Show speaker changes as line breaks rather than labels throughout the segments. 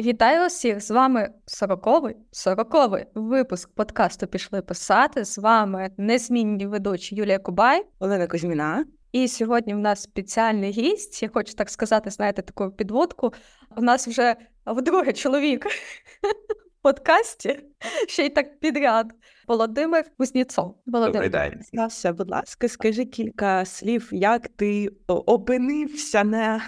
Вітаю усіх! З вами сороковий сороковий випуск подкасту Пішли писати. З вами незмінні ведучі Юлія Кубай,
Олена Кузьміна.
І сьогодні в нас спеціальний гість. Я хочу так сказати, знаєте, таку підводку. У нас вже вдруге чоловік в подкасті, ще й так підряд. Володимир Кузніцов.
Володимир, день. Будь ласка, скажи кілька слів, як ти опинився на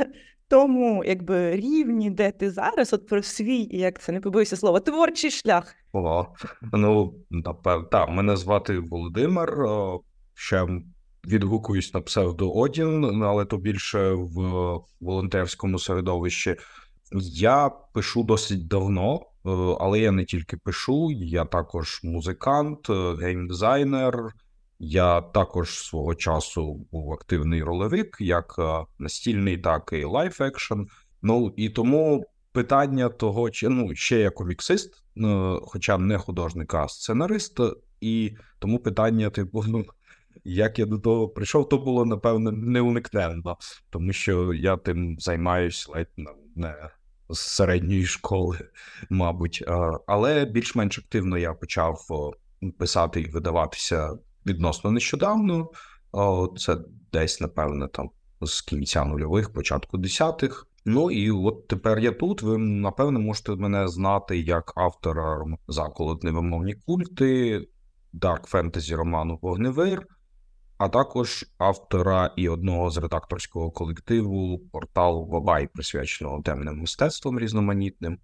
тому якби в рівні, де ти зараз, от про свій, як це не побоюся слова, творчий шлях.
О, ну напевно, так, мене звати Володимир. Ще відгукуюсь на псевдо Одін, але то більше в волонтерському середовищі. Я пишу досить давно, але я не тільки пишу, я також музикант, геймдизайнер. Я також свого часу був активний ролевик, як е, настільний, так і live action. Ну і тому питання того, чи ну ще я коміксист, е, хоча не художник, а сценарист, і тому питання, типу, ну як я до того прийшов, то було напевно неуникненно, тому що я тим займаюся ледь не з середньої школи, мабуть. Е, але більш-менш активно я почав писати і видаватися відносно нещодавно. Це десь, напевне, там з кінця нульових, початку десятих. Ну і от тепер я тут. Ви напевне можете мене знати як автора заколот невимовні культи, дарк фентезі роману Вогневир, а також автора і одного з редакторського колективу порталу Бабай, присвяченого темним мистецтвом різноманітним.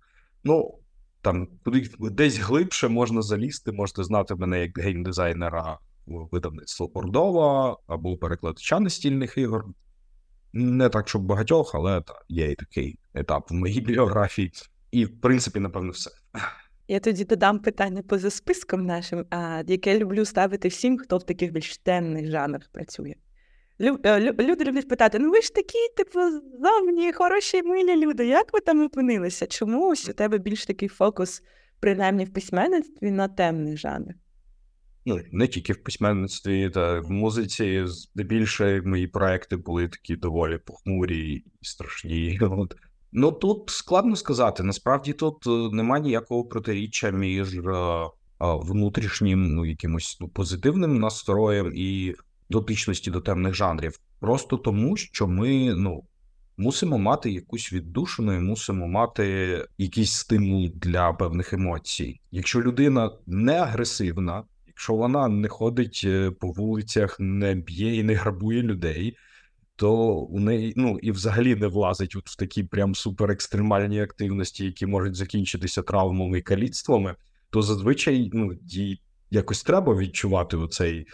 Ну там куди десь глибше можна залізти, можете знати мене як геймдизайнера видавництво Кордова або перекладача настільних ігор. Не так, щоб багатьох, але та, є і такий етап в моїй біографії. І, в принципі, напевно, все.
Я тоді додам питання поза списком нашим, а, яке люблю ставити всім, хто в таких більш темних жанрах працює. Лю, е, лю, люди люблять питати: ну ви ж такі, типу, зовні хороші, милі люди, як ви там опинилися? Чому ось у тебе більш такий фокус, принаймні в письменництві, на темних жанрах?
Ну не тільки в письменництві та в музиці, здебільше мої проекти були такі доволі похмурі і страшні. От. Ну тут складно сказати. Насправді тут е, немає ніякого протиріччя між е, а, внутрішнім, ну якимось ну, позитивним настроєм і дотичності до темних жанрів. Просто тому, що ми ну. Мусимо мати якусь віддушину і мусимо мати якийсь стимул для певних емоцій. Якщо людина не агресивна, якщо вона не ходить е, по вулицях, не б'є і не грабує людей, то у неї ну і взагалі не влазить от в такі прям суперекстремальні активності, які можуть закінчитися травмами і каліцтвами, то зазвичай ну, їй якось треба відчувати оцей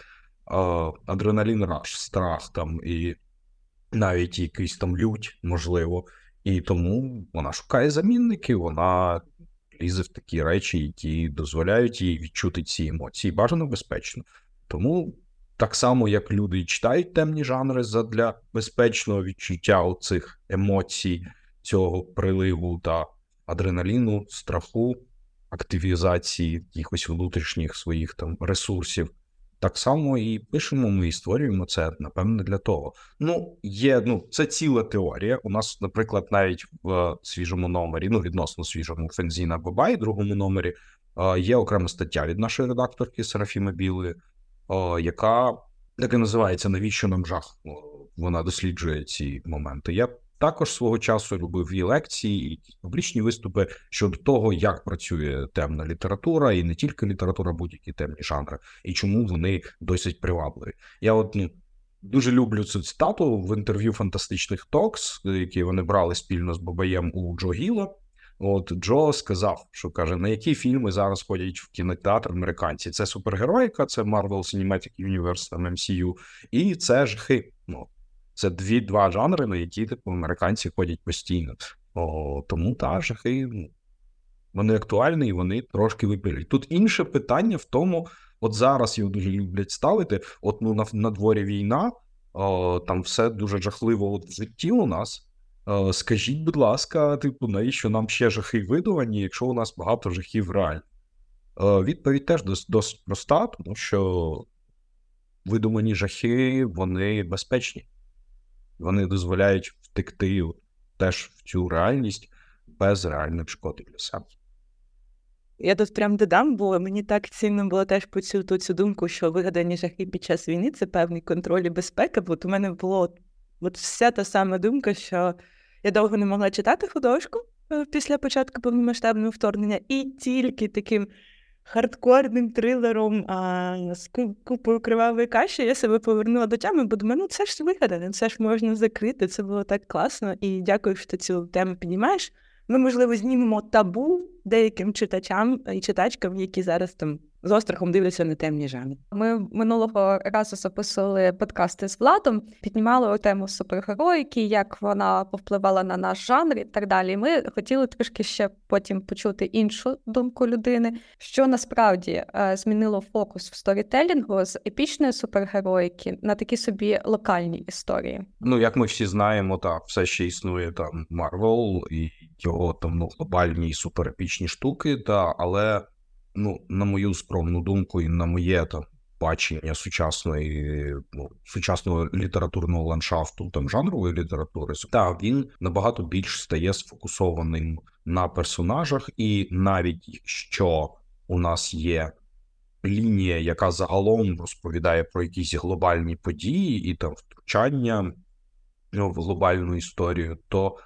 адреналін раш, страх там і навіть якийсь там лють, можливо. І тому вона шукає замінників, вона лізе в такі речі, які дозволяють їй відчути ці емоції бажано безпечно. Тому так само, як люди читають темні жанри для безпечного відчуття цих емоцій, цього приливу та адреналіну, страху, активізації якихось внутрішніх своїх там ресурсів. Так само і пишемо ми і створюємо це, напевне, для того. Ну, є, ну, це ціла теорія. У нас, наприклад, навіть в свіжому номері, ну, відносно свіжому Фензіна Бабай, другому номері, є окрема стаття від нашої редакторки Серафіми Білої, яка так і називається Навіщо нам жах? Вона досліджує ці моменти. Я також свого часу робив і лекції, і публічні виступи щодо того, як працює темна література, і не тільки література, будь-які темні жанри, і чому вони досить привабливі. Я от ну, дуже люблю цю цитату в інтерв'ю фантастичних токс, які вони брали спільно з Бабаєм у Джо Гіла. От Джо сказав, що каже, на які фільми зараз ходять в кінотеатр американці. Це супергероїка, це Marvel Cinematic Universe, там MCU, і це жахи. Ну, це дві два жанри, на які типу американці ходять постійно. О, Тому та жахи ну, вони актуальні і вони трошки випилюють. Тут інше питання в тому, от зараз його дуже люблять ставити. От ну на, на дворі війна, о, там все дуже жахливо от в житті у нас. О, скажіть, будь ласка, типу, навіщо нам ще жахи видувані, якщо у нас багато жахів реально? О, відповідь теж досить, досить проста, тому що видумані жахи, вони безпечні вони дозволяють втекти теж в цю реальність без реальної шкоди для себе.
Я тут прям додам, бо мені так цінно було теж почути цю думку, що вигадані жахи під час війни це певний контроль і безпека. Бо у мене було от вся та сама думка, що я довго не могла читати художку е, після початку повномасштабного вторгнення, і тільки таким хардкорним трилером а, з купою кривавої каші я себе повернула до тями, бо думаю, ну це ж вигадане, це ж можна закрити. Це було так класно. І дякую, що ти цю тему піднімаєш. Ми, можливо, знімемо табу деяким читачам і читачкам, які зараз там з острахом дивляться на темні жанри.
Ми минулого разу записували подкасти з Владом, піднімали тему супергероїки, як вона повпливала на наш жанр і так далі. Ми хотіли трішки ще потім почути іншу думку людини, що насправді е, змінило фокус в сторітелінгу з епічної супергероїки на такі собі локальні історії.
Ну, як ми всі знаємо, так, все ще існує там Марвел і його там ну, глобальні суперепічні штуки, та, але ну, на мою скромну думку, і на моє там бачення сучасної, ну, сучасного літературного ландшафту, там жанрової літератури, та він набагато більш стає сфокусованим на персонажах, і навіть якщо у нас є лінія, яка загалом розповідає про якісь глобальні події і там втручання ну, в глобальну історію, то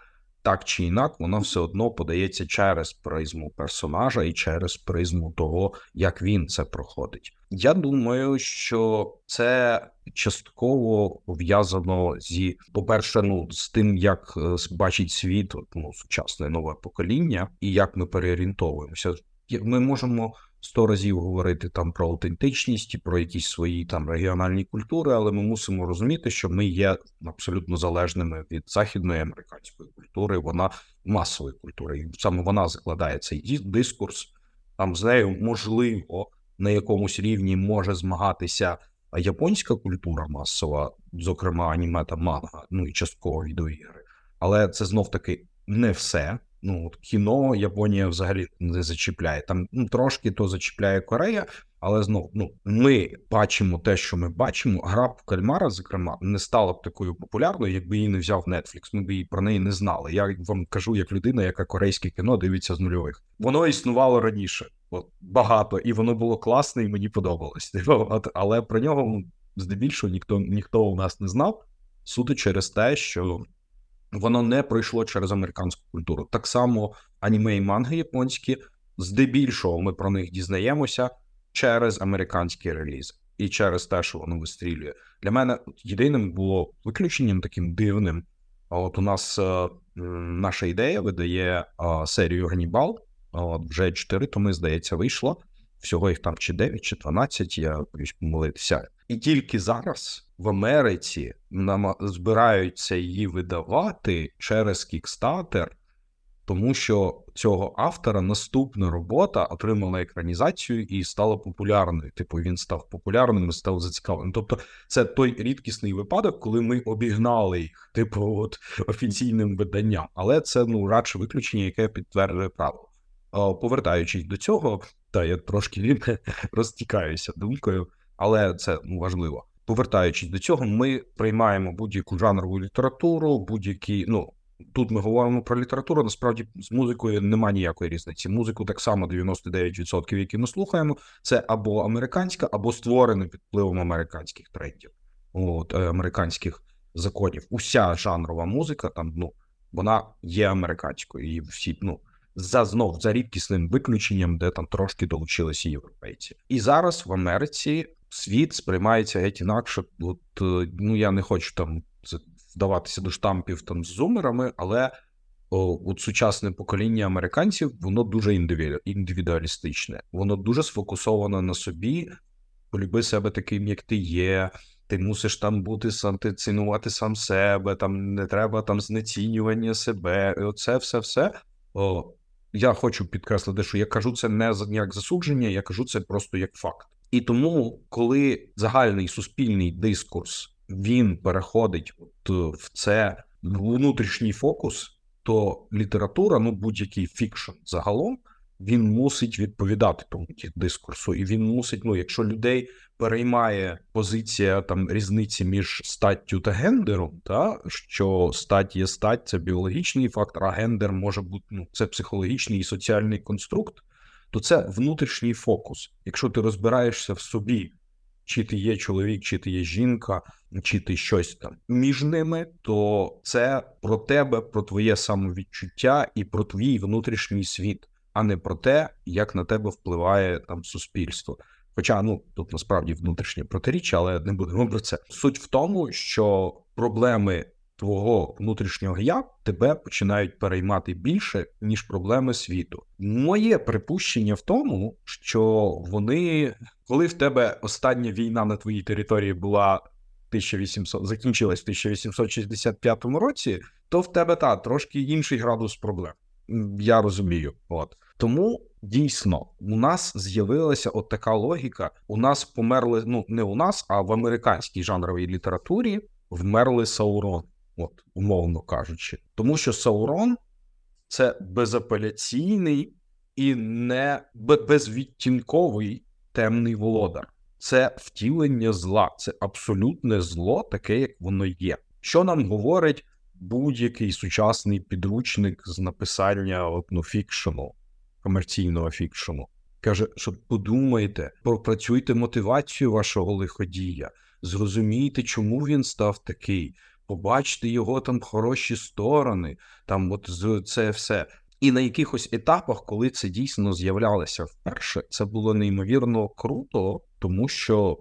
так чи інак вона все одно подається через призму персонажа і через призму того, як він це проходить. Я думаю, що це частково пов'язано зі, по-перше, ну з тим, як е, бачить світ ну, сучасне нове покоління, і як ми переорієнтовуємося. Ми можемо сто разів говорити там про аутентичність, про якісь свої там регіональні культури, але ми мусимо розуміти, що ми є абсолютно залежними від західної американської культури. Вона масової культури, і саме вона закладає цей дискурс. Там з нею можливо на якомусь рівні може змагатися японська культура масова, зокрема аніме та манга, ну і частково відеоігри. Але це знов таки не все. Ну, от кіно Японія взагалі не зачіпляє. Там ну, трошки то зачіпляє Корея, але знов ну ми бачимо те, що ми бачимо. Гра в кальмара, зокрема, не стала б такою популярною, якби її не взяв Netflix. Ми б її про неї не знали. Я вам кажу, як людина, яка корейське кіно дивиться з нульових. Воно існувало раніше, от багато, і воно було класне, і мені подобалось. От, але про нього ну, здебільшого ніхто ніхто у нас не знав. Суто через те, що воно не пройшло через американську культуру. Так само аніме і манги японські, здебільшого ми про них дізнаємося через американські релізи і через те, що воно вистрілює. Для мене єдиним було виключенням таким дивним. От у нас е, наша ідея видає е, серію Ганібал. От вже 4 томи, здається, вийшло. Всього їх там чи 9, чи 12, я боюсь помилитися. І тільки зараз в Америці нам збираються її видавати через Kickstarter, тому що цього автора наступна робота отримала екранізацію і стала популярною. Типу, він став популярним і став зацікавленим. Тобто, це той рідкісний випадок, коли ми обігнали їх, типу, от офіційним виданням. Але це ну радше виключення, яке підтверджує правило. Повертаючись до цього, та я трошки розтікаюся думкою, але це ну, важливо. Повертаючись до цього, ми приймаємо будь-яку жанрову літературу, будь-які. Ну тут ми говоримо про літературу. Насправді з музикою немає ніякої різниці. Музику так само 99%, які ми слухаємо, це або американська, або створена під впливом американських трендів, от е, американських законів. Уся жанрова музика там ну вона є американською, і всі ну за знов за рідкісним виключенням, де там трошки долучилися європейці. І зараз в Америці світ сприймається геть інакше. От е, ну я не хочу там вдаватися до штампів там з зумерами, але о, от сучасне покоління американців воно дуже індивідуалістичне, воно дуже сфокусовано на собі. Полюби себе таким, як ти є. Ти мусиш там бути сам, ти цінувати сам себе, там не треба там знецінювання себе. І Оце все все. О, я хочу підкреслити, що я кажу це не як засудження, я кажу це просто як факт. І тому, коли загальний суспільний дискурс він переходить е, в це внутрішній фокус, то література, ну будь-який фікшн загалом, він мусить відповідати тому дискурсу, і він мусить, ну, якщо людей переймає позиція там різниці між статтю та гендером, та що стать є стать, це біологічний фактор, а гендер може бути ну, це психологічний і соціальний конструкт, то це внутрішній фокус. Якщо ти розбираєшся в собі, чи ти є чоловік, чи ти є жінка, чи ти щось там між ними, то це про тебе, про твоє самовідчуття і про твій внутрішній світ, а не про те, як на тебе впливає там суспільство. Хоча ну тут насправді внутрішнє протиріччя, але не будемо про це. Суть в тому, що проблеми твого внутрішнього я тебе починають переймати більше ніж проблеми світу. Моє припущення в тому, що вони, коли в тебе остання війна на твоїй території була 1800, закінчилась в 1865 році, то в тебе та трошки інший градус проблем. Я розумію, от тому дійсно у нас з'явилася от така логіка. У нас померли, ну не у нас, а в американській жанровій літературі вмерли Саурон, от умовно кажучи, тому що Саурон це безапеляційний і не безвідтінковий темний володар. Це втілення зла, це абсолютне зло, таке, як воно є. Що нам говорить будь-який сучасний підручник з написання от, ну, фікшену, комерційного фікшену? Каже, що подумайте, пропрацюйте мотивацію вашого лиходія, зрозумійте, чому він став такий, побачте його там хороші сторони, там от це все. І на якихось етапах, коли це дійсно з'являлося вперше, це було неймовірно круто, тому що,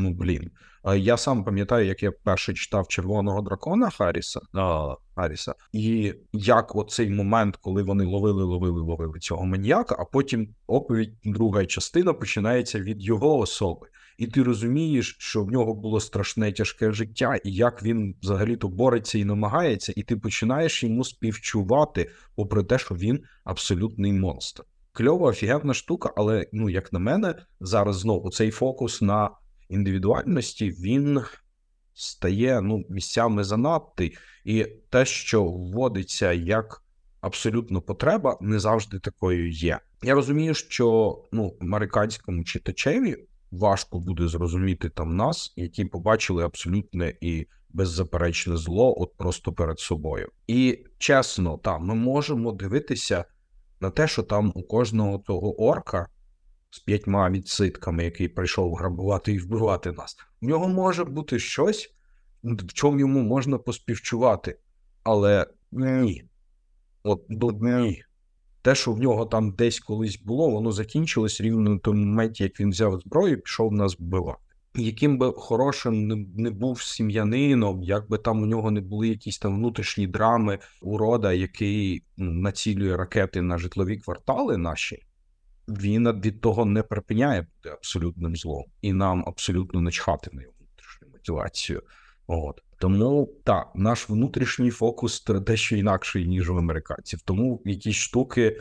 ну блін, я сам пам'ятаю, як я перше читав червоного дракона Харріса, а, Харріса, і як оцей момент, коли вони ловили, ловили, ловили цього маніяка, а потім оповідь, друга частина починається від його особи. І ти розумієш, що в нього було страшне тяжке життя, і як він взагалі-то бореться і намагається, і ти починаєш йому співчувати, попри те, що він абсолютний монстр. Кльова, офігенна штука, але ну як на мене, зараз знову цей фокус на індивідуальності він стає ну місцями занадтий, і те, що вводиться як абсолютно потреба, не завжди такою є. Я розумію, що ну американському читачеві важко буде зрозуміти там нас, які побачили абсолютне і беззаперечне зло, от просто перед собою. І чесно, там ми можемо дивитися на те, що там у кожного того орка з п'ятьма відситками, який прийшов грабувати і вбивати нас, в нього може бути щось, в чому йому можна поспівчувати. Але ні. От ну, ні. Те, що в нього там десь колись було, воно закінчилось рівно на тому моменті, як він взяв зброю і пішов нас вбивати. Яким би хорошим не був сім'янином, як би там у нього не були якісь там внутрішні драми урода, який націлює ракети на житлові квартали наші, він від того не припиняє бути абсолютним злом, і нам абсолютно не чхати на його внутрішню мотивацію. От тому так, наш внутрішній фокус дещо інакший, ніж у американців. Тому якісь штуки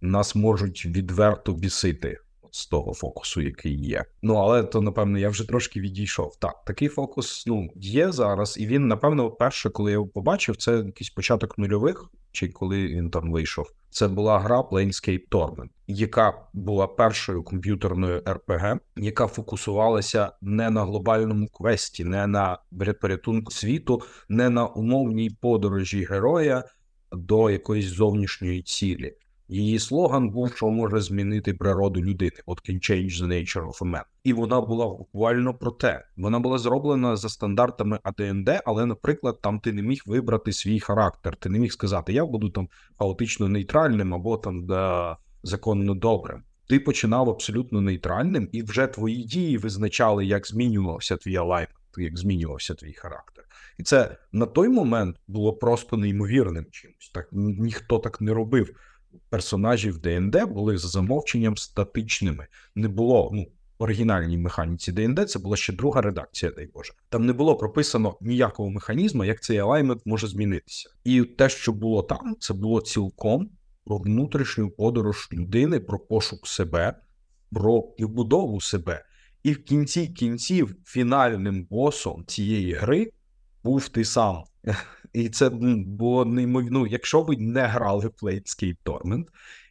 нас можуть відверто бісити з того фокусу, який є. Ну але то напевно я вже трошки відійшов. Так, такий фокус ну є зараз, і він, напевно, перше, коли я його побачив, це якийсь початок нульових, чи коли він там вийшов. Це була гра Planescape Torment, яка була першою комп'ютерною РПГ, яка фокусувалася не на глобальному квесті, не на порятунку світу, не на умовній подорожі героя до якоїсь зовнішньої цілі. Її слоган був, що може змінити природу людини. От can change the nature of a man. І вона була буквально про те. Вона була зроблена за стандартами АДНД, але, наприклад, там ти не міг вибрати свій характер. Ти не міг сказати, я буду там хаотично нейтральним або там да, законно добрим. Ти починав абсолютно нейтральним, і вже твої дії визначали, як змінювався твій алаймент, як змінювався твій характер. І це на той момент було просто неймовірним чимось. Так ніхто так не робив. Персонажі в ДНД були за замовченням статичними. Не було ну оригінальній механіці ДНД. Це була ще друга редакція, дай Боже. Там не було прописано ніякого механізму, як цей алаймент може змінитися. І те, що було там, це було цілком про внутрішню подорож людини, про пошук себе, про побудову себе. І в кінці кінців фінальним босом цієї гри був ти сам. І це м, було неймовірно. Ну, якщо ви не грали в Planescape Torment,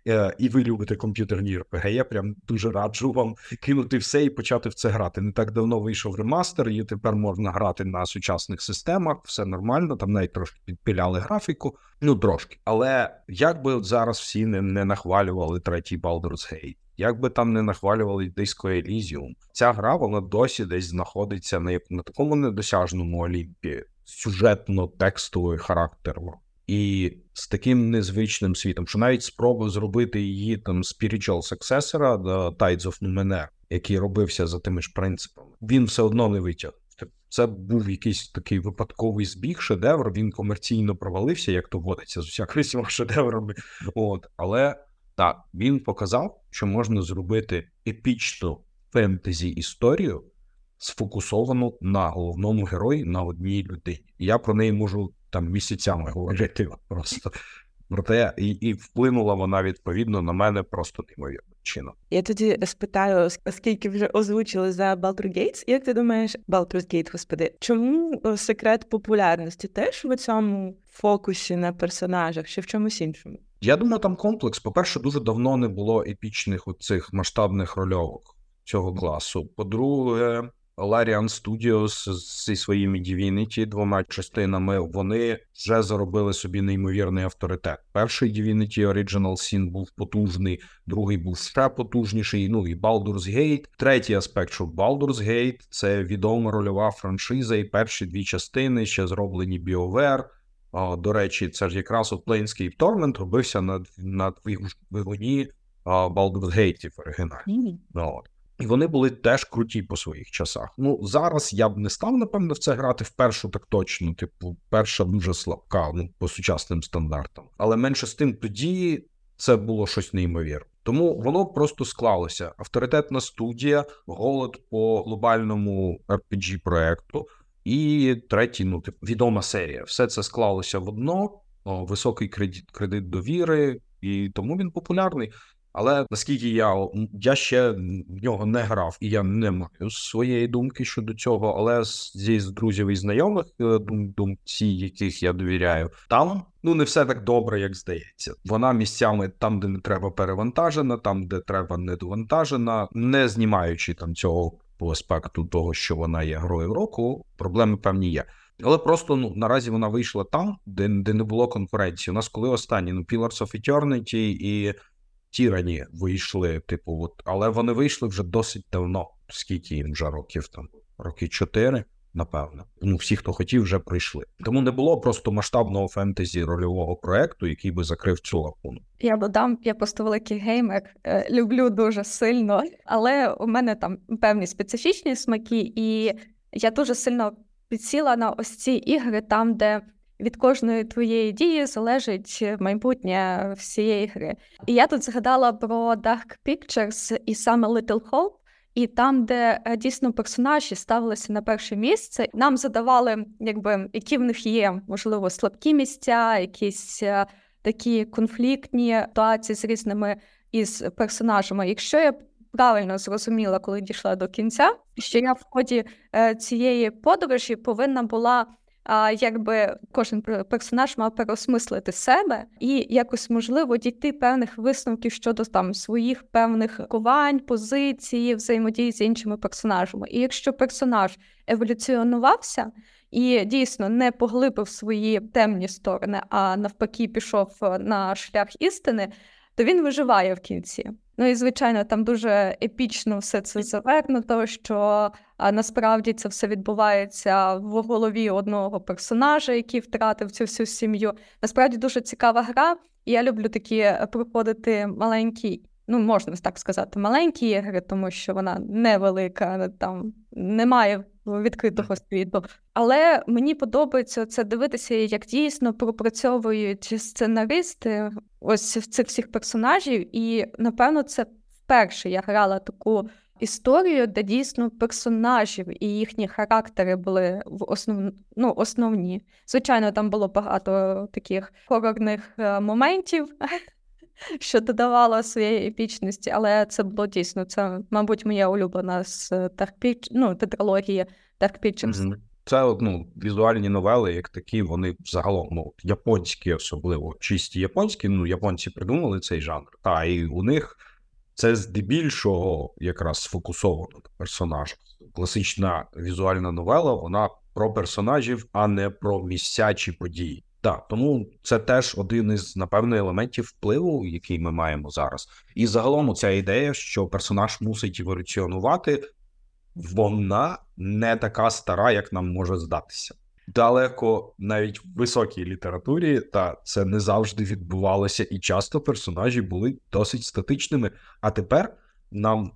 е, і ви любите комп'ютерні РПГ, я прям дуже раджу вам кинути все і почати в це грати. Не так давно вийшов ремастер, і тепер можна грати на сучасних системах, все нормально, там навіть трошки підпиляли графіку, ну трошки. Але як би от зараз всі не, не нахвалювали третій Baldur's Gate, як би там не нахвалювали Disco Elysium, ця гра вона досі десь знаходиться на, на такому недосяжному олімпі сюжетно-текстовий характеру. І з таким незвичним світом, що навіть спроби зробити її там spiritual successor до Tides of Numenera, який робився за тими ж принципами, він все одно не витяг. Це був якийсь такий випадковий збіг, шедевр. Він комерційно провалився, як то водиться з усякими шедеврами. От, але так, він показав, що можна зробити епічну фентезі історію, сфокусовану на головному герої на одній людині. Я про неї можу там місяцями говорити просто. Проте і, і вплинула вона відповідно на мене просто неймовірним чином.
Я тоді спитаю, ос- оскільки вже озвучили за Baldur's Gates, як ти думаєш, Baldur's Gate, господи, чому е, секрет популярності теж в цьому фокусі на персонажах, чи в чомусь іншому?
Я думаю, там комплекс. По-перше, дуже давно не було епічних оцих масштабних рольовок цього класу. По-друге, Larian Studios зі своїми Divinity двома частинами вони вже заробили собі неймовірний авторитет. Перший Divinity Original Sin був потужний, другий був ще потужніший. Ну і Baldur's Gate. Третій аспект, що Baldur's Gate – це відома рольова франшиза, і перші дві частини ще зроблені BioWare. До речі, це ж якраз от Planescape Torment робився на, на а, Baldur's Gate в оригіналі. І вони були теж круті по своїх часах. Ну, зараз я б не став, напевно, в це грати в першу так точно. Типу, перша дуже слабка, ну, по сучасним стандартам. Але менше з тим, тоді це було щось неймовірне. Тому воно просто склалося. Авторитетна студія, голод по глобальному RPG проекту. І третій, ну, типу, відома серія. Все це склалося в одно, високий кредит, кредит довіри, і тому він популярний. Але наскільки я, я ще в нього не грав, і я не маю своєї думки щодо цього, але зі з друзів і знайомих е, дум, думці, яких я довіряю, там ну не все так добре, як здається. Вона місцями там, де не треба перевантажена, там, де треба недовантажена, не знімаючи там цього по аспекту того, що вона є грою року, проблеми певні є. Але просто ну наразі вона вийшла там, де, де не було конкуренції. У нас коли останні ну Pillars of Eternity і Tyranny вийшли, типу, от, але вони вийшли вже досить давно. Скільки їм вже років там? Роки чотири, напевно. Ну, всі, хто хотів, вже прийшли. Тому не було просто масштабного фентезі рольового проекту, який би закрив цю лакуну.
Я додам, я просто великий геймер, е, люблю дуже сильно, але у мене там певні специфічні смаки, і я дуже сильно підсіла на ось ці ігри, там, де від кожної твоєї дії залежить майбутнє всієї гри. І я тут згадала про Dark Pictures і саме Little Hope, і там, де е, дійсно персонажі ставилися на перше місце, нам задавали, якби які в них є, можливо, слабкі місця, якісь е, такі конфліктні ситуації з різними із персонажами. Якщо я правильно зрозуміла, коли дійшла до кінця, що я в ході е, цієї подорожі повинна була. А якби кожен пер- персонаж мав переосмислити себе і якось можливо дійти певних висновків щодо там своїх певних ковань, позицій, взаємодії з іншими персонажами. І якщо персонаж еволюціонувався і дійсно не поглибив свої темні сторони, а навпаки пішов е, на шлях істини, то він виживає в кінці. Ну і звичайно, там дуже епічно все це завернуто, що а, насправді це все відбувається в голові одного персонажа, який втратив цю всю сім'ю. Насправді дуже цікава гра. І я люблю такі е, проходити маленькі, ну можна так сказати, маленькі ігри, тому що вона невелика, там немає відкритого світу. Але мені подобається це дивитися, як дійсно пропрацьовують сценаристи ось цих всіх персонажів. І напевно, це вперше я грала таку історію, де дійсно персонажів і їхні характери були в основ... ну, основні. Звичайно, там було багато таких хорорних е, моментів. Що додавало своєї епічності, але це було дійсно. Це, мабуть, моя улюблена з Pictures, ну, тетралогії Dark Pictures.
Це ну, візуальні новели, як такі, вони загалом ну, японські, особливо чисті японські. Ну, японці придумали цей жанр. Та і у них це здебільшого якраз сфокусовано на персонажах. Класична візуальна новела, вона про персонажів, а не про місця події. Так, тому це теж один із напевно елементів впливу, який ми маємо зараз. І загалом ця ідея, що персонаж мусить еволюціонувати, вона не така стара, як нам може здатися. Далеко навіть в високій літературі, та це не завжди відбувалося, і часто персонажі були досить статичними. А тепер нам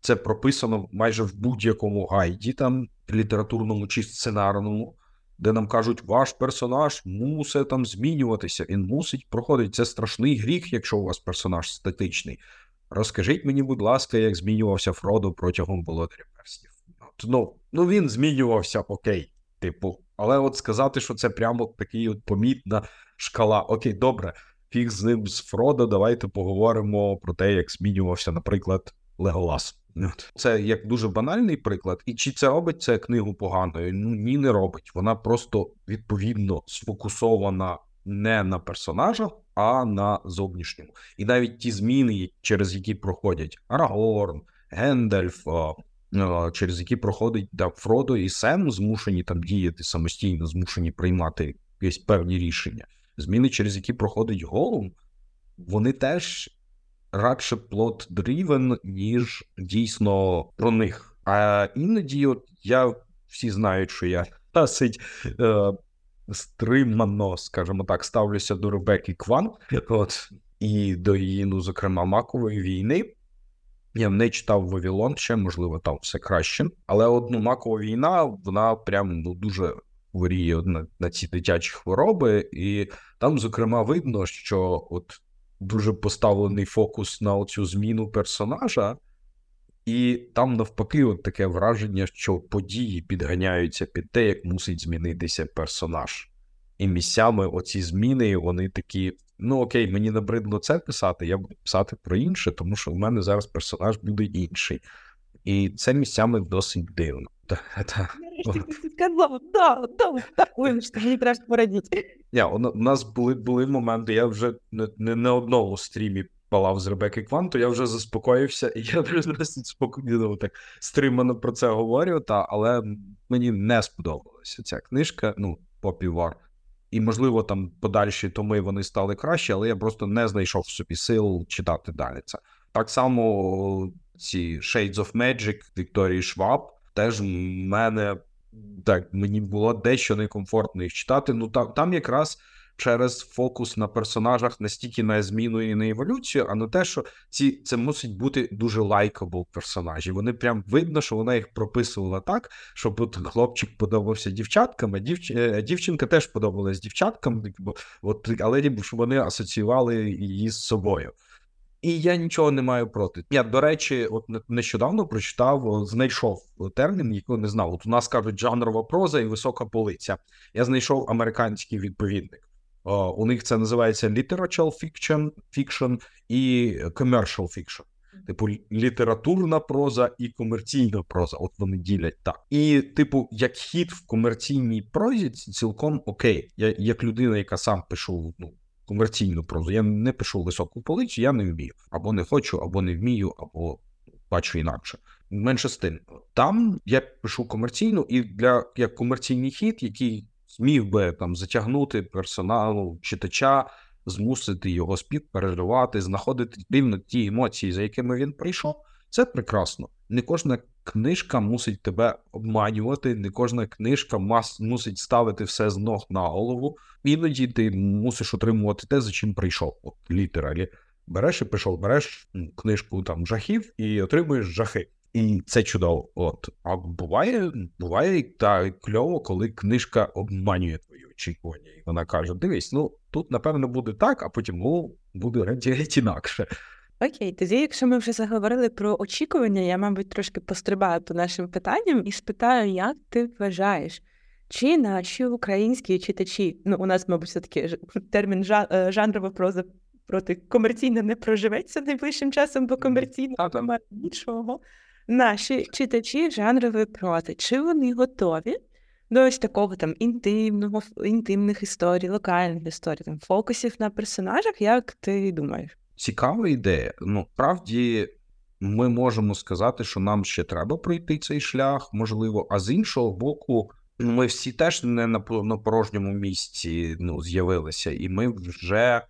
це прописано майже в будь-якому гайді, там літературному чи сценарному, де нам кажуть, ваш персонаж мусить там змінюватися, він мусить проходити. Це страшний гріх, якщо у вас персонаж статичний. Розкажіть мені, будь ласка, як змінювався Фродо протягом володаря перснів. Ну, ну він змінювався окей, типу. Але от сказати, що це прямо такий от помітна шкала. Окей, добре, фіг з ним з Фродо, давайте поговоримо про те, як змінювався, наприклад, Леголас. Це як дуже банальний приклад, і чи це робить це книгу поганою? Ну ні, не робить. Вона просто відповідно сфокусована не на персонажах, а на зовнішньому. І навіть ті зміни, через які проходять Арагорн, Гендальф, через які проходить да, Фродо і Сем, змушені там діяти самостійно, змушені приймати якісь певні рішення. Зміни, через які проходить Голум, вони теж радше плот дрівен, ніж дійсно про них. А іноді, от я всі знають, що я досить е, стримано, скажімо так, ставлюся до Ребекки Кван, от, і до її, ну, зокрема, макової війни. Я не читав Вавілон ще, можливо, там все краще. Але одну макова війна, вона прям ну, дуже хворіє на, на ці дитячі хвороби, і там, зокрема, видно, що от дуже поставлений фокус на оцю зміну персонажа, і там навпаки, от таке враження, що події підганяються під те, як мусить змінитися персонаж. І місцями оці зміни, вони такі. Ну, окей, мені набридло це писати, я буду писати про інше, тому що в мене зараз персонаж буде інший. І це місцями досить дивно.
Нарешті ти сказав, да, да, так, мені треба порадіти.
Я, у нас були були моменти, я вже не не, одному стрімі палав з Ребекки Кванту, я вже заспокоївся, і я досить спокійно так стримано про це говорю, та, але мені не сподобалася ця книжка, ну, Попівар. І, можливо, там подальші томи вони стали краще, але я просто не знайшов в собі сил читати далі це. Так само ці Shades of Magic Вікторії Шваб теж мене так мені було дещо некомфортно їх читати. Ну там, там якраз. Через фокус на персонажах не стільки на зміну і на еволюцію, а на те, що ці це мусить бути дуже likeable персонажі. Вони прям видно, що вона їх прописувала так, щоб от хлопчик подобався дівчаткам, а дівч... Е, дівчинка теж подобалась дівчаткам, бо от але щоб вони асоціювали її з собою. І я нічого не маю проти. Я, до речі, от нещодавно прочитав, знайшов термін, який не знав. От у нас кажуть жанрова проза і висока полиця. Я знайшов американський відповідник. У них це називається literature fiction, fiction і commercial fiction. Типу, літературна проза і комерційна проза. От вони ділять так. І, типу, як хід в комерційній прозі, цілком окей. Я як людина, яка сам пишу ну, комерційну прозу. Я не пишу високу полицю, я не вмію. Або не хочу, або не вмію, або бачу інакше. Менше з тим. Там я пишу комерційну, і для як комерційний хід, який зміг би там затягнути персоналу читача, змусити його співпереживати, знаходити рівно ті емоції, за якими він прийшов. Це прекрасно. Не кожна книжка мусить тебе обманювати, не кожна книжка мас, мусить ставити все з ног на голову. Іноді ти мусиш отримувати те, за чим прийшов. От літералі. Береш і пішов, береш книжку там жахів і отримуєш жахи. І це чудово. От. А буває, буває та кльово, коли книжка обманює твої очікування. І вона каже: Дивись, ну тут напевно буде так, а потім ну, буде геть інакше.
Окей, тоді, якщо ми вже заговорили про очікування, я, мабуть, трошки пострибаю по нашим питанням і спитаю, як ти вважаєш, чи наші українські читачі, ну у нас, мабуть, все таки термін е, жанрова проза проти комерційно не проживеться найближчим часом, бо комерційно немає нічого. Наші читачі жанрової прози, чи вони готові до ось такого там інтимного, інтимних історій, локальних історій, там фокусів на персонажах, як ти думаєш?
Цікава ідея. Ну, правді, ми можемо сказати, що нам ще треба пройти цей шлях, можливо, а з іншого боку, ми всі теж не на, по- на порожньому місці ну, з'явилися, і ми вже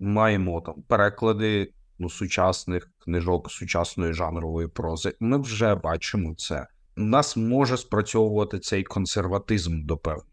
маємо там переклади ну, сучасних книжок сучасної жанрової прози. Ми вже бачимо це. У нас може спрацьовувати цей консерватизм до певної.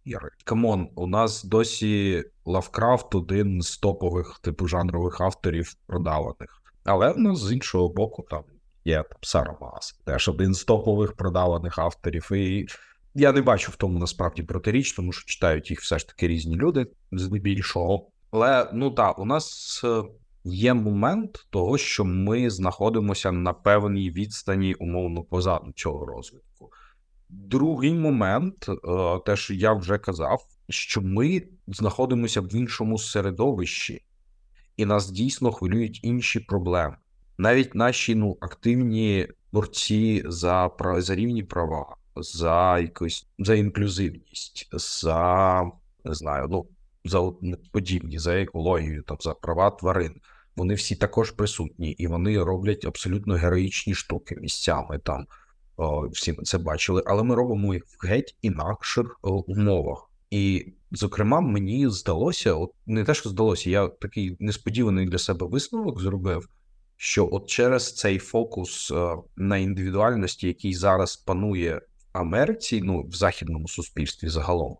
Come on, у нас досі Лавкрафт один з топових типу жанрових авторів продаваних. Але ну, з іншого боку, там є там Сара Маас, теж один з топових продаваних авторів. І я не бачу в тому насправді протиріч, тому що читають їх все ж таки різні люди, здебільшого. Але ну так, у нас е, є момент того, що ми знаходимося на певній відстані, умовно, позаду цього розвитку. Другий момент, е, те, що я вже казав, що ми знаходимося в іншому середовищі, і нас дійсно хвилюють інші проблеми. Навіть наші ну, активні борці за, за рівні права, за якусь за інклюзивність, за не знаю, ну за подібні, за екологію, там за права тварин. Вони всі також присутні, і вони роблять абсолютно героїчні штуки місцями там. Всі ми це бачили, але ми робимо їх в геть інакших умовах. І, зокрема, мені здалося, от не те, що здалося, я такий несподіваний для себе висновок зробив, що от через цей фокус е, на індивідуальності, який зараз панує в Америці, ну в західному суспільстві загалом,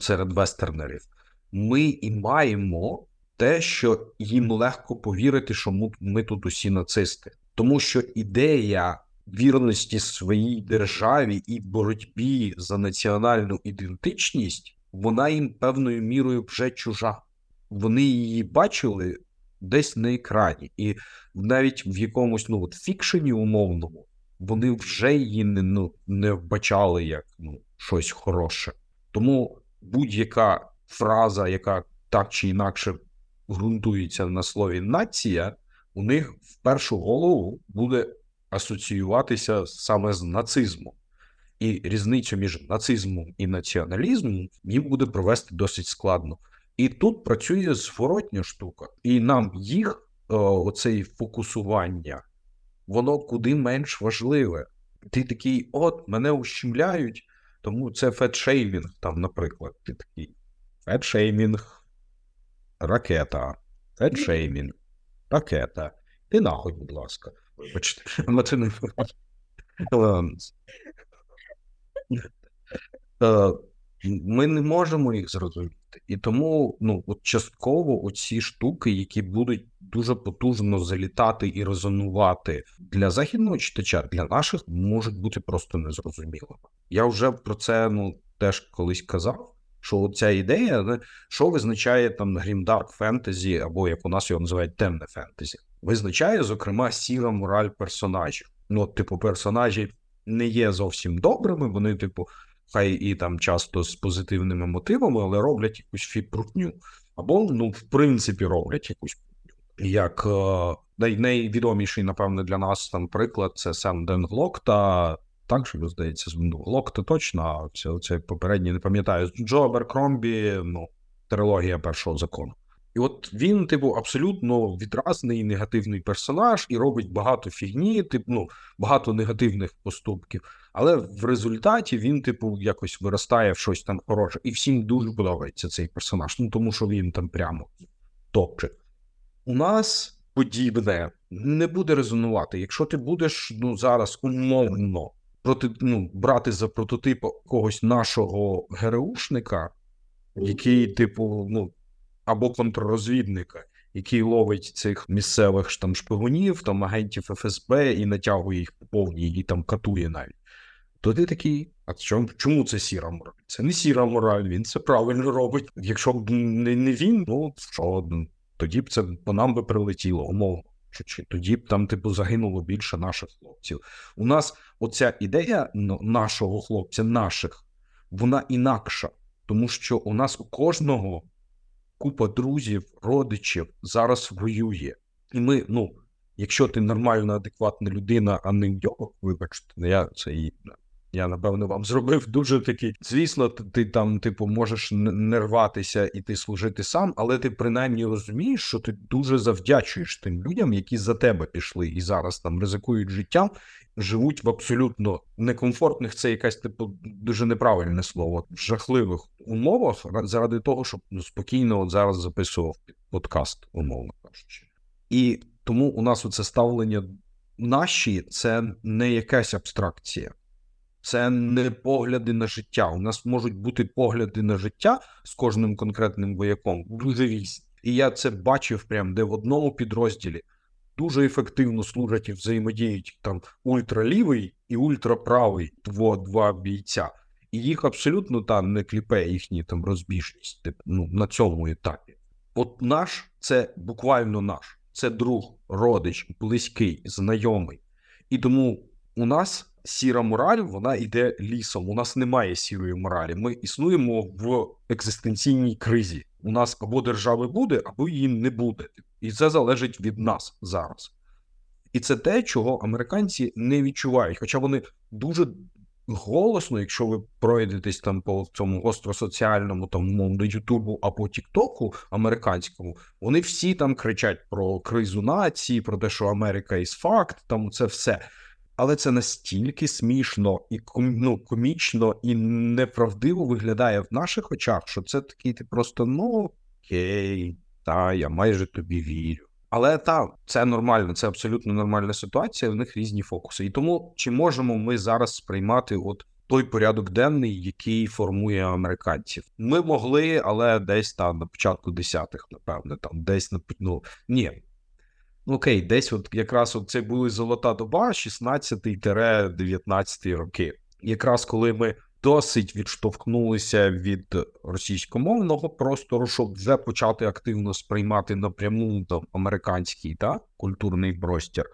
серед вестернерів, ми і маємо те, що їм легко повірити, що ми, тут усі нацисти, тому що ідея вірності своїй державі і боротьбі за національну ідентичність, вона їм певною мірою вже чужа. Вони її бачили десь на екрані, і навіть в якомусь ну от фікшені умовному вони вже її не, ну, не вбачали як ну, щось хороше. Тому будь-яка фраза, яка так чи інакше ґрунтується на слові нація, у них в першу голову буде асоціюватися саме з нацизмом. І різницю між нацизмом і націоналізмом їм буде провести досить складно. І тут працює зворотня штука, і нам їх о, оцей фокусування, воно куди менш важливе. Ти такий, от, мене ущемляють, тому це фетшеймінг, там, наприклад, ти такий фетшеймінг, ракета, фетшеймінг, ракета. Ти нахуй, будь ласка. Ем, е, ми не можемо їх зрозуміти. І тому ну, от частково оці штуки, які будуть дуже потужно залітати і резонувати для західного читача, для наших можуть бути просто незрозумілими. Я вже про це ну, теж колись казав. Що ця ідея, що визначає там грімдарк фентезі, або як у нас його називають темне фентезі, визначає, зокрема, сіра мораль персонажів. Ну, от, типу, персонажі не є зовсім добрими, вони, типу, хай і там часто з позитивними мотивами, але роблять якусь фіпрутню. Або, ну, в принципі, роблять якусь. Як е, най- найвідоміший, напевно, для нас там приклад це Сем Ден Глокта. Так же, здається, з ну, Глокта точно, а це, це попередній, не пам'ятаю, Джо Беркромбі, ну, трилогія першого закону. І от він, типу, абсолютно відразний негативний персонаж і робить багато фігні, типу, ну, багато негативних поступків. Але в результаті він, типу, якось виростає в щось там хороше. І всім дуже подобається цей персонаж. Ну тому що він там прямо топчик. У нас подібне не буде резонувати. Якщо ти будеш ну, зараз умовно проти, ну, брати за прототип когось нашого ГРУшника, який, типу, ну, або контррозвідника, який ловить цих місцевих там шпигунів, там агентів ФСБ і натягує їх по повній і там катує навіть. То ти такий, а чому, чому це сіра мораль? Це не сіра мораль, він це правильно робить. Якщо б не, не він, ну що, ну, тоді б це по нам би прилетіло, умовно. Чи, чи тоді б там, типу, загинуло більше наших хлопців. У нас оця ідея ну, нашого хлопця, наших, вона інакша, тому що у нас у кожного купа друзів, родичів зараз воює. І ми, ну, якщо ти нормальна, адекватна людина, а не йо, вибачте, не я це і Я напевно вам зробив дуже такий. Звісно, ти, там, типу, можеш не рватися і ти служити сам, але ти принаймні розумієш, що ти дуже завдячуєш тим людям, які за тебе пішли і зараз там ризикують життям, живуть в абсолютно некомфортних. Це якась типу дуже неправильне слово, в жахливих умовах заради того, щоб ну, спокійно от зараз записував подкаст, умовно кажучи. І тому у нас оце ставлення наші це не якась абстракція, це не погляди на життя. У нас можуть бути погляди на життя з кожним конкретним вояком дуже різні. І я це бачив прям, де в одному підрозділі дуже ефективно служать і взаємодіють там ультралівий і ультраправий два бійця. І їх абсолютно там не кліпе їхні там розбіжність тип, ну, на цьому етапі. От наш це буквально наш, це друг, родич, близький, знайомий. І тому у нас сіра мораль, вона йде лісом. У нас немає сірої моралі. Ми існуємо в екзистенційній кризі. У нас або держави буде, або її не буде. І це залежить від нас зараз. І це те, чого американці не відчувають. Хоча вони дуже голосно, якщо ви пройдетесь там по цьому гостросоціальному, там умовно, Ютубу або Тіктоку американському, вони всі там кричать про кризу нації, про те, що Америка із факт, там це все. Але це настільки смішно і ну, комічно і неправдиво виглядає в наших очах, що це такий ти просто ну окей, та я майже тобі вірю. Але та це нормально, це абсолютно нормальна ситуація. В них різні фокуси. І тому чи можемо ми зараз сприймати от той порядок денний, який формує американців? Ми могли, але десь там на початку десятих, напевне, там десь на ну, ні. Окей, десь от якраз от це була золота доба, 16-19 роки. Якраз коли ми досить відштовхнулися від російськомовного простору, щоб вже почати активно сприймати напряму там американський та, культурний простір,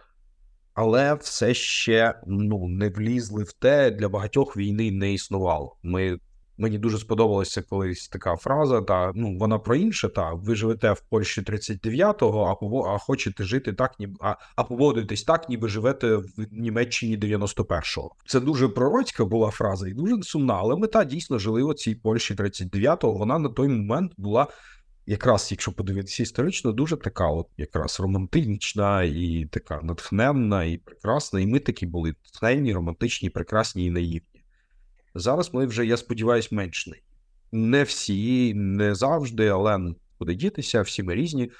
але все ще ну, не влізли в те, для багатьох війни не існувало. Ми Мені дуже сподобалася колись така фраза. Та ну вона про інше. Та ви живете в Польщі 39-го, а а хочете жити так, ніби а, а поводитесь так, ніби живете в Німеччині 91-го. Це дуже пророцька була фраза і дуже сумна. Але ми та дійсно жили у цій Польщі 39-го. Вона на той момент була. Якраз, якщо подивитися історично, дуже така, от якраз романтична і така натхненна і прекрасна. І ми такі були натхненні, романтичні, прекрасні і наївні. Зараз ми вже, я сподіваюся, менш не. Не всі, не завжди, але ну, куди дітися, всі ми різні.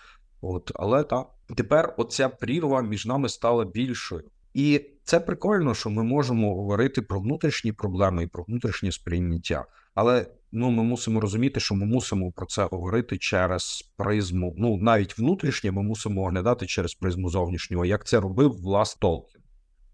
От, але так, тепер оця прірва між нами стала більшою. І це прикольно, що ми можемо говорити про внутрішні проблеми і про внутрішнє сприйняття. Але ну, ми мусимо розуміти, що ми мусимо про це говорити через призму. Ну, навіть внутрішнє ми мусимо оглядати через призму зовнішнього, як це робив Влас Толкін.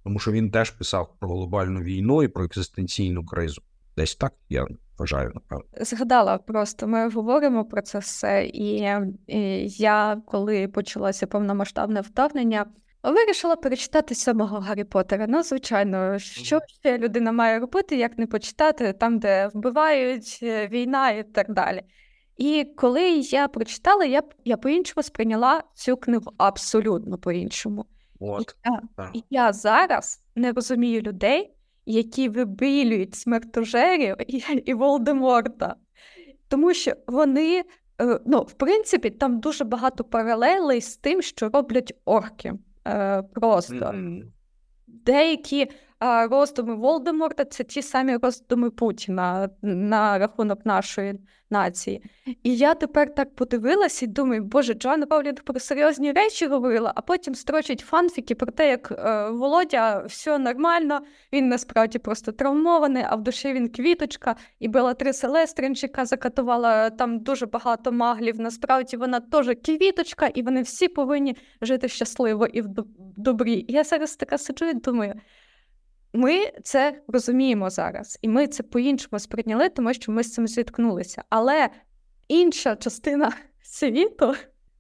Тому що він теж писав про глобальну війну і про екзистенційну кризу. Десь так я вважаю, напевно.
Згадала просто, ми говоримо про це все, і, і я, коли почалося повномасштабне вторгнення, вирішила перечитати самого Гаррі Поттера. Ну, звичайно, що ще людина має робити, як не почитати там, де вбивають е, війна і так далі. І коли я прочитала, я, я по-іншому сприйняла цю книгу абсолютно по-іншому.
От.
І я,
так.
і я зараз не розумію людей, які вибілюють смертожерів і, і Волдеморта. Тому що вони, е, ну, в принципі, там дуже багато паралелей з тим, що роблять орки. Просто Просто
Мгм.
деякі роздуми Волдеморта це ті самі роздуми Путіна на рахунок нашої нації. І я тепер так подивилася і думаю, боже, Джоанна Рowling про серйозні речі говорила, а потім строчить фанфіки про те, як е, Володя все нормально, він насправді просто травмований, а в душі він квіточка, і Белатриса Лестринчика закатувала там дуже багато маглів. Насправді вона теж квіточка, і вони всі повинні жити щасливо і в добрі. І я зараз така сиджу і думаю. Ми це розуміємо зараз, і ми це по-іншому сприйняли, тому що ми з цим зіткнулися. Але інша частина світу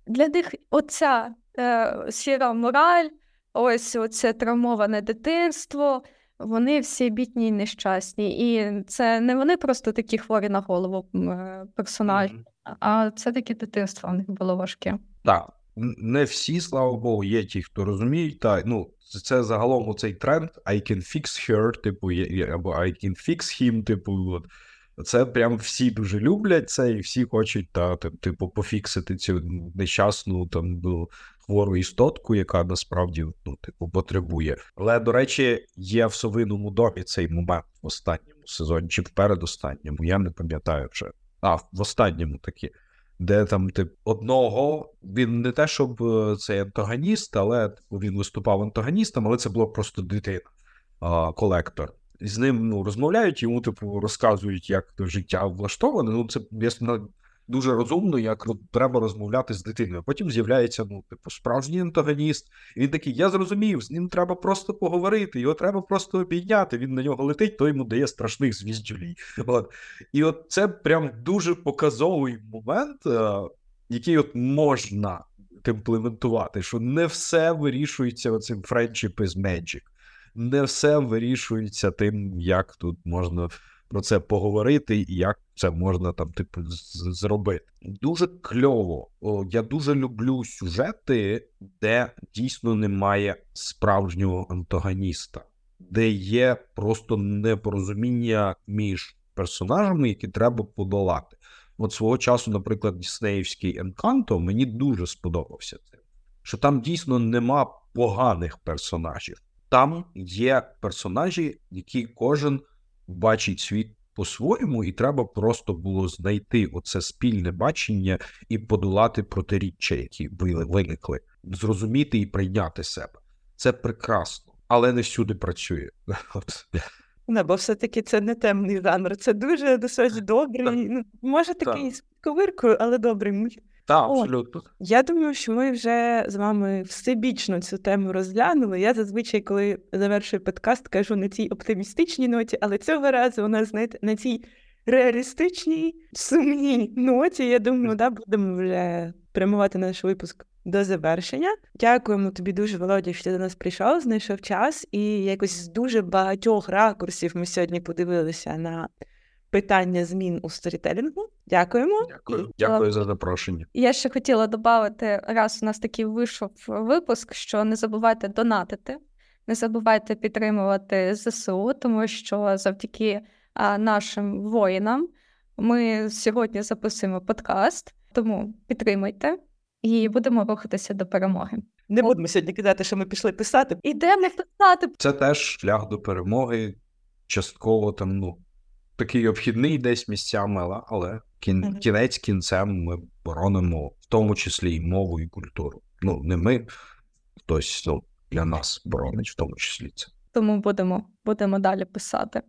для них оця е, сіра мораль, ось оце травмоване дитинство. Вони всі бідні й нещасні. І це не вони просто такі хворі на голову е, персонажі,
Мгм.
а це таке дитинство у них було важке.
Так. Не всі, слава Богу, є ті, хто розуміють. Та ну це- загалом оцей тренд I can fix her, типу, або I can fix him, типу, от. Це прям всі дуже люблять це, і всі хочуть та, тип- типу, пофіксити цю нещасну там ну, хвору істотку, яка насправді ну, типу, потребує. Але, до речі, є в совиному домі цей момент в останньому сезоні, чи в передостанньому, я не пам'ятаю вже. А, в останньому таки. Де там тип одного він не те, щоб е, цей антагоніст, але він виступав антагоністом, але це було просто дитина, а, колектор. З ним ну, розмовляють, йому типу розказують, як життя влаштоване. Ну, це ясно дуже розумно, як ну, треба розмовляти з дитиною. Потім з'являється ну, типу, справжній антагоніст. І він такий: я зрозумів, з ним треба просто поговорити, його треба просто обійняти. Він на нього летить, той йому дає страшних звіздюлій. І от це прям дуже показовий момент, е, який от можна імплементувати, що не все вирішується оцим friendship is magic. Не все вирішується тим, як тут можна про це поговорити, і як це можна там, типу, зробити. Дуже кльово. Я дуже люблю сюжети, де дійсно немає справжнього антагоніста, де є просто непорозуміння між персонажами, які треба подолати. От свого часу, наприклад, Діснеївський Енканто мені дуже сподобався цим. Що там дійсно нема поганих персонажів. Там є персонажі, які кожен бачить світ по-своєму, і треба просто було знайти оце спільне бачення і подолати протиріччя, які ви- виникли, зрозуміти і прийняти себе. Це прекрасно, але не всюди працює.
Не, бо все-таки це не темний жанр, це дуже досить добрий. Ну, може такий з ковиркою, але добрий.
Так,
О.
абсолютно.
Я думаю, що ми вже з вами всебічно цю тему розглянули. Я зазвичай, коли завершую подкаст, кажу на цій оптимістичній ноті, але цього разу у нас, знаєте, на цій реалістичній, сумній ноті. Я думаю, да, будемо вже прямувати наш випуск до завершення. Дякуємо тобі дуже, Володя, що ти до нас прийшов, знайшов час, і якось з дуже багатьох ракурсів ми сьогодні подивилися на питання змін у сторітелінгу. Дякуємо.
Дякую. Дякую за запрошення.
Я ще хотіла додати, раз у нас такий вийшов випуск, що не забувайте донатити, не забувайте підтримувати ЗСУ, тому що завдяки нашим воїнам ми сьогодні записуємо подкаст, тому підтримуйте і будемо рухатися до перемоги.
Не будемо сьогодні казати, що ми пішли писати.
Ідемо писати.
Це теж шлях до перемоги, частково там, ну, такий обхідний десь місцями, але, кін, кінець кінцем ми боронимо, в тому числі і мову, і культуру. Ну, не ми, хтось ну, для нас боронить, в тому числі це.
Тому будемо, будемо далі писати.